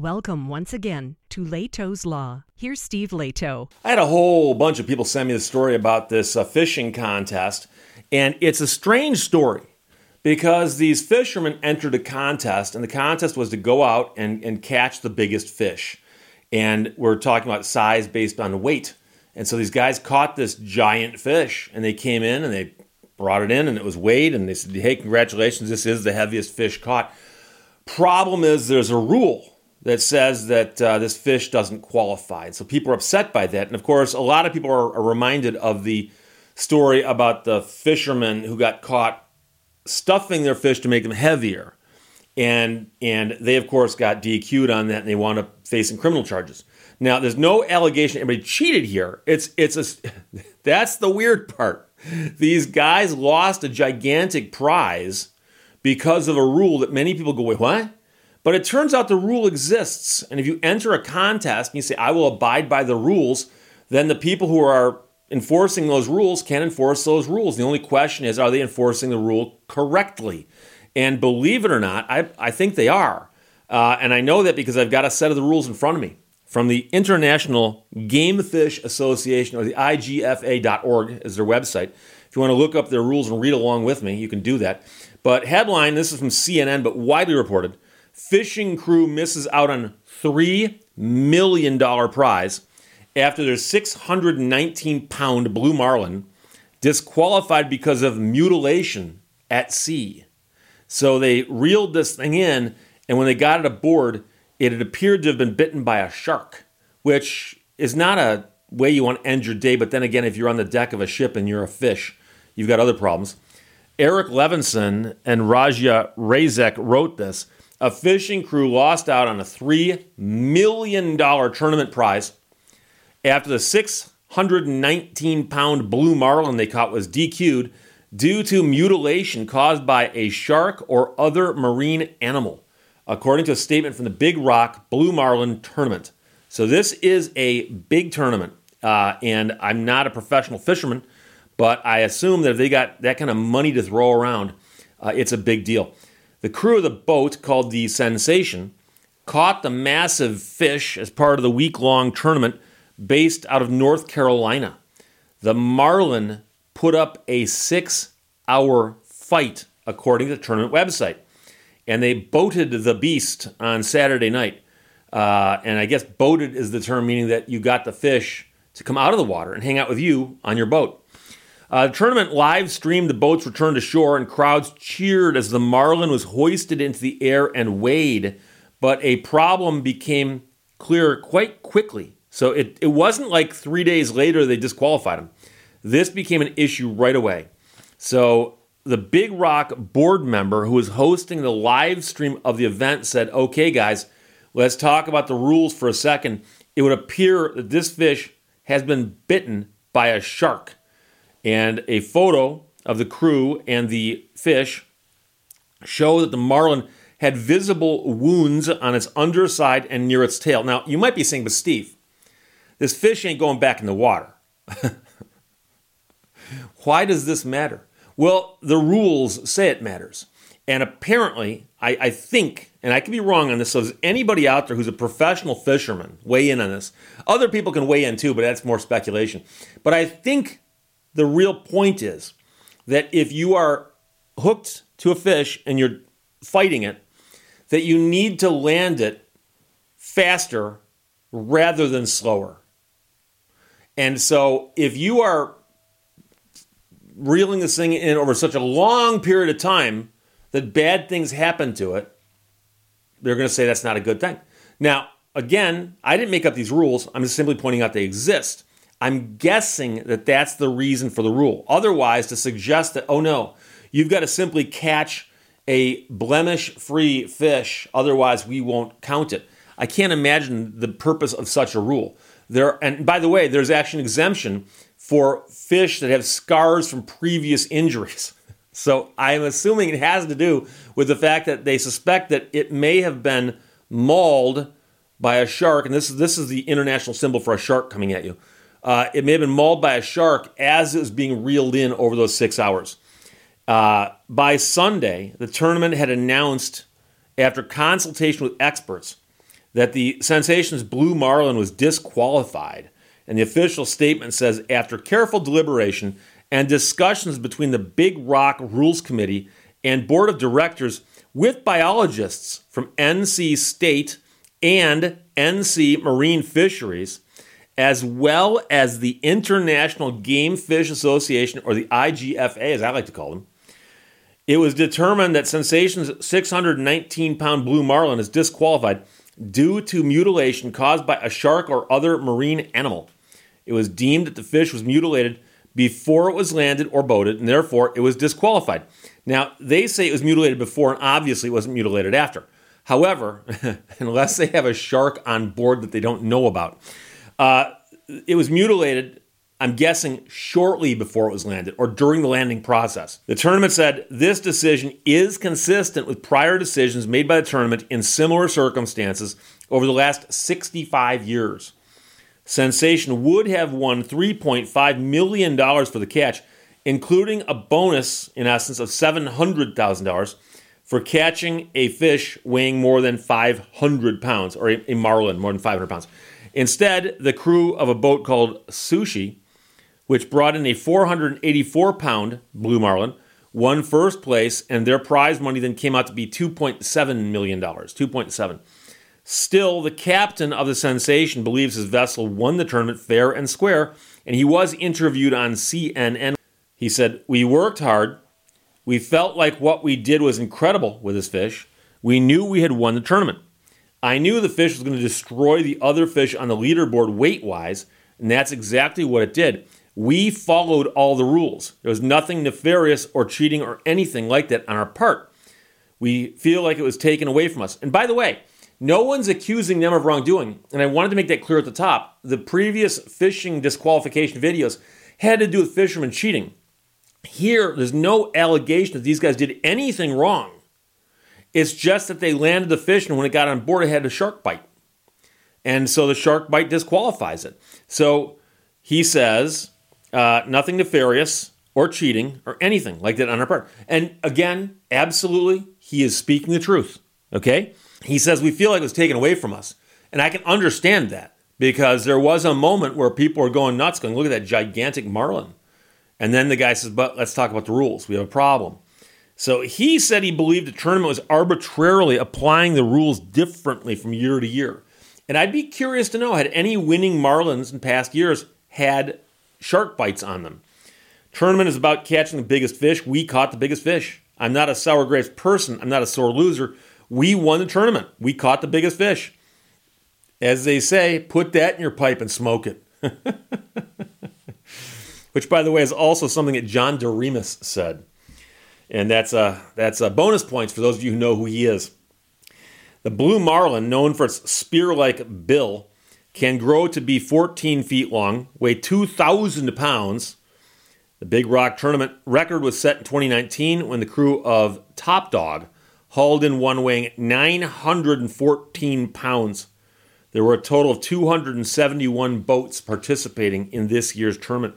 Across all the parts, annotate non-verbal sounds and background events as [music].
Welcome once again to Lehto's Law. Here's Steve Lehto. I had a whole bunch of people send me the story about this uh, fishing contest, and it's a strange story because these fishermen entered a contest, and the contest was to go out and, and catch the biggest fish. And we're talking about size based on weight. And so these guys caught this giant fish, and they came in and they brought it in, and it was weighed, and they said, Hey, congratulations, this is the heaviest fish caught. Problem is, there's a rule that says that uh, this fish doesn't qualify. And so people are upset by that. And of course, a lot of people are, are reminded of the story about the fishermen who got caught stuffing their fish to make them heavier. And, and they, of course, got DQ'd on that and they wound up facing criminal charges. Now, there's no allegation anybody cheated here. It's, it's a, [laughs] that's the weird part. These guys lost a gigantic prize because of a rule that many people go, wait, what? But it turns out the rule exists. And if you enter a contest and you say, I will abide by the rules, then the people who are enforcing those rules can enforce those rules. The only question is, are they enforcing the rule correctly? And believe it or not, I, I think they are. Uh, and I know that because I've got a set of the rules in front of me from the International Game Fish Association, or the IGFA.org is their website. If you want to look up their rules and read along with me, you can do that. But headline this is from CNN, but widely reported fishing crew misses out on $3 million prize after their 619 pound blue marlin disqualified because of mutilation at sea. So they reeled this thing in, and when they got it aboard, it had appeared to have been bitten by a shark, which is not a way you want to end your day. But then again, if you're on the deck of a ship and you're a fish, you've got other problems. Eric Levenson and Raja Razek wrote this. A fishing crew lost out on a $3 million tournament prize after the 619 pound blue marlin they caught was DQ'd due to mutilation caused by a shark or other marine animal, according to a statement from the Big Rock Blue Marlin Tournament. So, this is a big tournament, uh, and I'm not a professional fisherman, but I assume that if they got that kind of money to throw around, uh, it's a big deal. The crew of the boat, called the Sensation, caught the massive fish as part of the week long tournament based out of North Carolina. The Marlin put up a six hour fight, according to the tournament website. And they boated the beast on Saturday night. Uh, and I guess boated is the term meaning that you got the fish to come out of the water and hang out with you on your boat. Uh, the tournament live streamed the boat's return to shore, and crowds cheered as the Marlin was hoisted into the air and weighed. But a problem became clear quite quickly so it, it wasn't like three days later they disqualified him. This became an issue right away. So the Big Rock board member who was hosting the live stream of the event said, okay, guys, let's talk about the rules for a second. It would appear that this fish has been bitten by a shark. And a photo of the crew and the fish show that the marlin had visible wounds on its underside and near its tail. Now, you might be saying, but Steve, this fish ain't going back in the water. [laughs] Why does this matter? Well, the rules say it matters. And apparently, I, I, think, and I could be wrong on this, so there's anybody out there who's a professional fisherman, weigh in on this. Other people can weigh in too, but that's more speculation. But I think the real point is that if you are hooked to a fish and you're fighting it, that you need to land it faster rather than slower. And so if you are reeling this thing in over such a long period of time that bad things happen to it, they're going to say that's not a good thing. Now, again, I didn't make up these rules. I'm just simply pointing out they exist. I'm guessing that that's the reason for the rule. Otherwise, to suggest that, oh no, you've got to simply catch a blemish free fish, otherwise, we won't count it. I can't imagine the purpose of such a rule. There, and by the way, there's actually an exemption for fish that have scars from previous injuries. [laughs] So I'm assuming it has to do with the fact that they suspect that it may have been mauled by a shark, and this is this is the international symbol for a shark coming at you. Uh, it may have been mauled by a shark as it was being reeled in over those six hours. Uh, by Sunday, the tournament had announced, after consultation with experts, that the Sensations Blue Marlin was disqualified. And the official statement says after careful deliberation and discussions between the Big Rock Rules Committee and Board of Directors with biologists from NC State and NC Marine Fisheries, as well as the International Game Fish Association, or the IGFA, as I like to call them, it was determined that Sensation's 619 pound blue marlin is disqualified due to mutilation caused by a shark or other marine animal. It was deemed that the fish was mutilated before it was landed or boated, and therefore it was disqualified. Now, they say it was mutilated before, and obviously it wasn't mutilated after. However, [laughs] unless they have a shark on board that they don't know about, uh, it was mutilated, I'm guessing, shortly before it was landed or during the landing process. The tournament said this decision is consistent with prior decisions made by the tournament in similar circumstances over the last 65 years. Sensation would have won $3.5 million for the catch, including a bonus, in essence, of $700,000 for catching a fish weighing more than 500 pounds, or a, marlin more than 500 pounds. Instead, the crew of a boat called Sushi, which brought in a 484 pound blue marlin, won first place, and their prize money then came out to be $2.7 million. 2.7. Still, the captain of the Sensation believes his vessel won the tournament fair and square, and he was interviewed on CNN. He said, We worked hard. We felt like what we did was incredible with this fish. We knew we had won the tournament. I knew the fish was going to destroy the other fish on the leaderboard weight wise, and that's exactly what it did. We followed all the rules. There was nothing nefarious or cheating or anything like that on our part. We feel like it was taken away from us. And by the way, no one's accusing them of wrongdoing. And I wanted to make that clear at the top. The previous fishing disqualification videos had to do with fishermen cheating. Here, there's no allegation that these guys did anything wrong. It's just that they landed the fish, and when it got on board, it had a shark bite. And so the shark bite disqualifies it. So he says uh, nothing nefarious or cheating or anything like that on our part. And again, absolutely, he is speaking the truth. Okay? He says, We feel like it was taken away from us. And I can understand that because there was a moment where people were going nuts, going, Look at that gigantic marlin. And then the guy says, But let's talk about the rules. We have a problem. So he said he believed the tournament was arbitrarily applying the rules differently from year to year. And I'd be curious to know had any winning Marlins in past years had shark bites on them. Tournament is about catching the biggest fish. We caught the biggest fish. I'm not a sour grapes person. I'm not a sore loser. We won the tournament. We caught the biggest fish. As they say, put that in your pipe and smoke it. [laughs] Which, by the way, is also something that John DeRemus said. And that's, uh, that's uh, bonus points for those of you who know who he is. The blue marlin, known for its spear like bill, can grow to be 14 feet long, weigh 2,000 pounds. The Big Rock Tournament record was set in 2019 when the crew of Top Dog hauled in one weighing 914 pounds. There were a total of 271 boats participating in this year's tournament.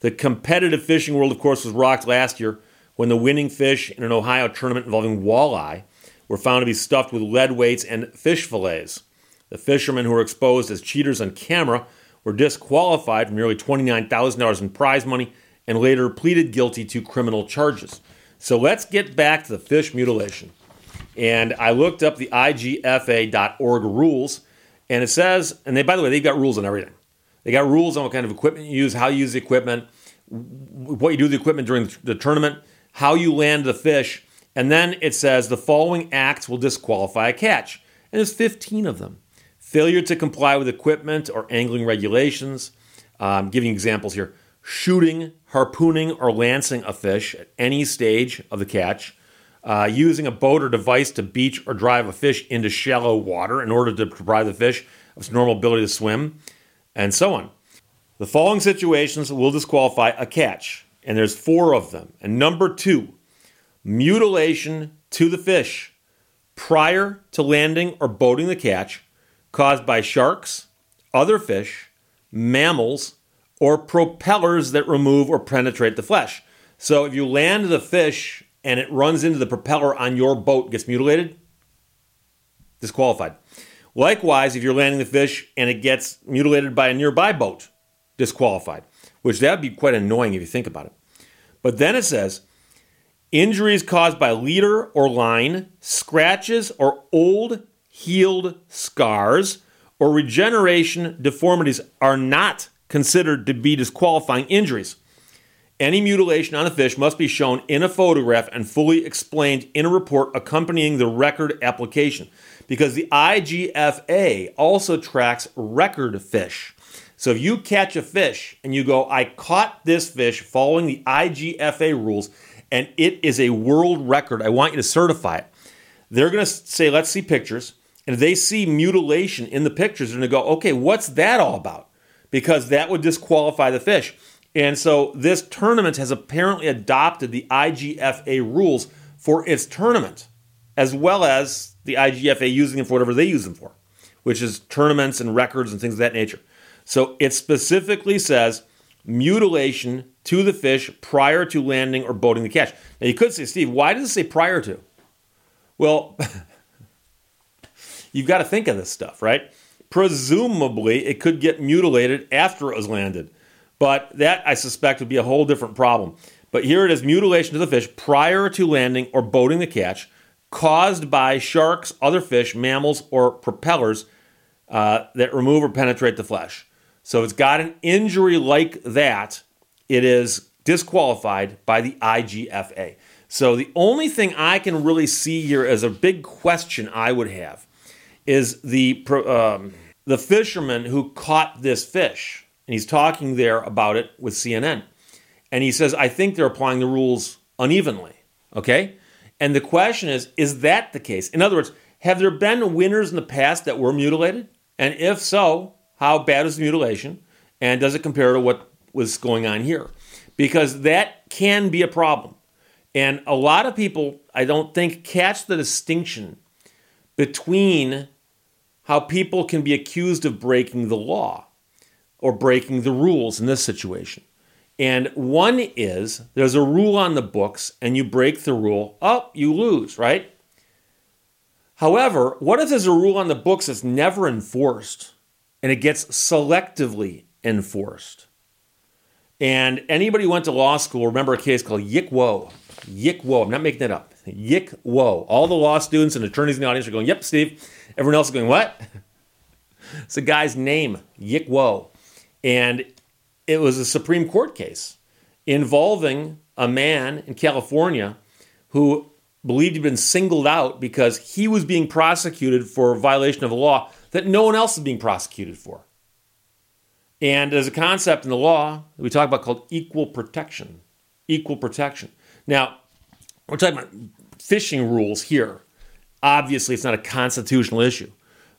The competitive fishing world, of course, was rocked last year when the winning fish in an Ohio tournament involving walleye were found to be stuffed with lead weights and fish fillets. The fishermen who were exposed as cheaters on camera were disqualified from nearly $29,000 in prize money and later pleaded guilty to criminal charges. So let's get back to the fish mutilation. And I looked up the IGFA.org rules, and it says, and they, by the way, they've got rules on everything. They got rules on what kind of equipment you use, how you use the equipment, what you do with the equipment during the tournament, how you land the fish, and then it says the following acts will disqualify a catch. And there's 15 of them failure to comply with equipment or angling regulations. Um, giving examples here shooting, harpooning, or lancing a fish at any stage of the catch, uh, using a boat or device to beach or drive a fish into shallow water in order to deprive the fish of its normal ability to swim, and so on. The following situations will disqualify a catch, and there's four of them. And number two, mutilation to the fish prior to landing or boating the catch caused by sharks, other fish, mammals, or propellers that remove or penetrate the flesh. So if you land the fish and it runs into the propeller on your boat, gets mutilated, disqualified. Likewise, if you're landing the fish and it gets mutilated by a nearby boat, disqualified, which that would be quite annoying if you think about it. But then it says injuries caused by leader or line, scratches or old healed scars, or regeneration deformities are not considered to be disqualifying injuries. Any mutilation on a fish must be shown in a photograph and fully explained in a report accompanying the record application because the IGFA also tracks record fish. So if you catch a fish and you go, I caught this fish following the IGFA rules and it is a world record, I want you to certify it. They're going to say, let's see pictures. And if they see mutilation in the pictures, they're going to go, okay, what's that all about? Because that would disqualify the fish. And so this tournament has apparently adopted the IGFA rules for its tournament, as well as the IGFA using them for whatever they use them for, which is tournaments and records and things of that nature. So it specifically says mutilation to the fish prior to landing or boating the catch. Now you could say, Steve, why does it say prior to? Well, [laughs] you've got to think of this stuff, right? Presumably, it could get mutilated after it was landed. But that, I suspect, would be a whole different problem. But here it is mutilation to the fish prior to landing or boating the catch, caused by sharks, other fish, mammals, or propellers uh, that remove or penetrate the flesh. So it's got an injury like that, it is disqualified by the IGFA. So the only thing I can really see here as a big question I would have is the um, the fisherman who caught this fish and he's talking there about it with CNN. And he says, I think they're applying the rules unevenly. Okay? And the question is, is that the case? In other words, have there been winners in the past that were mutilated? And if so, how bad is the mutilation? And does it compare to what was going on here? Because that can be a problem. And a lot of people, I don't think, catch the distinction between how people can be accused of breaking the law or breaking the rules in this situation. And one is there's a rule on the books and you break the rule, oh, you lose, right? However, what if there's a rule on the books that's never enforced and it gets selectively enforced? And anybody who went to law school remember a case called Yick Wo. Yick Wo. I'm not making that up. Yick Wo. All the law students and attorneys in the audience are going, Yep, Steve. Everyone else is going, What? [laughs] it's a guy's name, Yick Wo. And it was a Supreme Court case involving a man in California who believed he'd been singled out because he was being prosecuted for violation of the law that no one else is being prosecuted for. And there's a concept in the law that we talk about called equal protection. Equal protection. Now, we're talking about fishing rules here. Obviously, it's not a constitutional issue.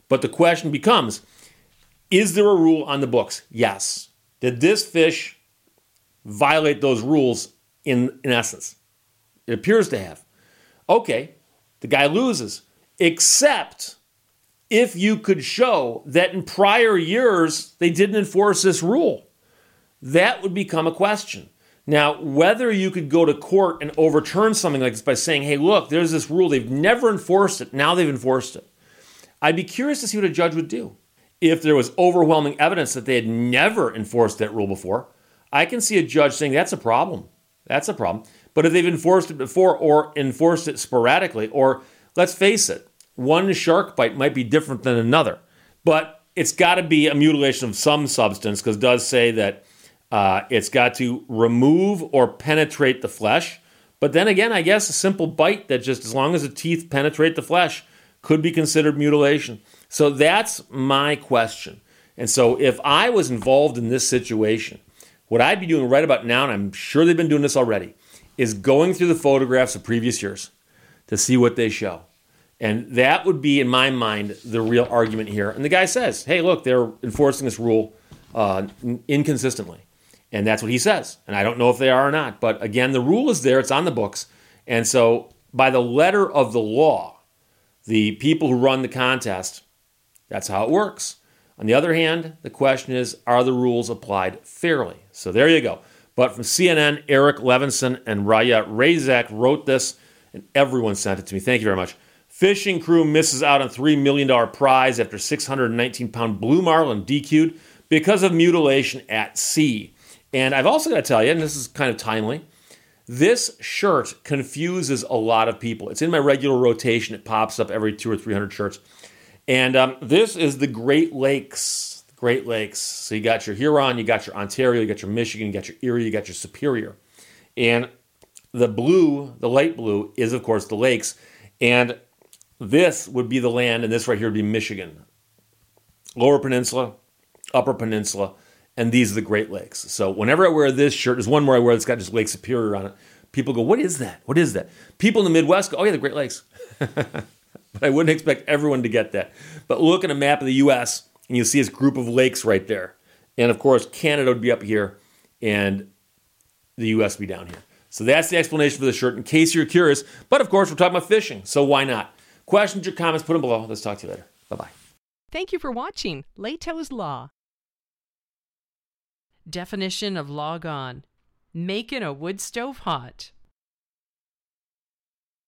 But the question becomes is there a rule on the books? Yes. Did this fish violate those rules in, in essence? It appears to have. Okay, the guy loses, except if you could show that in prior years they didn't enforce this rule. That would become a question. Now, whether you could go to court and overturn something like this by saying, hey, look, there's this rule, they've never enforced it, now they've enforced it. I'd be curious to see what a judge would do if there was overwhelming evidence that they had never enforced that rule before, I can see a judge saying that's a problem. That's a problem. But if they've enforced it before or enforced it sporadically, or let's face it, one shark bite might be different than another. But it's got to be a mutilation of some substance because does say that uh, it's got to remove or penetrate the flesh. But then again, I guess a simple bite that just as long as the teeth penetrate the flesh could be considered mutilation. So that's my question. And so if I was involved in this situation, what I'd be doing right about now, and I'm sure they've been doing this already, is going through the photographs of previous years to see what they show. And that would be, in my mind, the real argument here. And the guy says, hey, look, they're enforcing this rule uh, inconsistently. And that's what he says. And I don't know if they are or not. But again, the rule is there, it's on the books. And so, by the letter of the law, the people who run the contest that's how it works. On the other hand, the question is are the rules applied fairly? So there you go. But from CNN, Eric Levenson and Raya Razek wrote this, and everyone sent it to me. Thank you very much. Fishing crew misses out on $3 million prize after 619 pound blue marlin DQ'd because of mutilation at sea. And I've also got to tell you, and this is kind of timely, this shirt confuses a lot of people. It's in my regular rotation. It pops up every two or three hundred shirts. And um, this is the Great Lakes. Great Lakes. So you got your Huron, you got your Ontario, you got your Michigan, you got your Erie, you got your Superior. And the blue, the light blue, is of course the lakes. And this would be the land, and this right here would be Michigan. Lower Peninsula, Upper Peninsula, and these are the Great Lakes. So whenever I wear this shirt, there's one where I wear that's got just Lake Superior on it. People go, What is that? What is that? People in the Midwest go, Oh, yeah, the Great Lakes. [laughs] but I wouldn't expect everyone to get that. But look at a map of the US, and you'll see this group of lakes right there. And of course, Canada would be up here, and the US would be down here. So that's the explanation for the shirt in case you're curious. But of course, we're talking about fishing, so why not? Questions or comments, put them below. Let's talk to you later. Bye bye. Thank you for watching Lehto's Law. Definition of log on making a wood stove hot.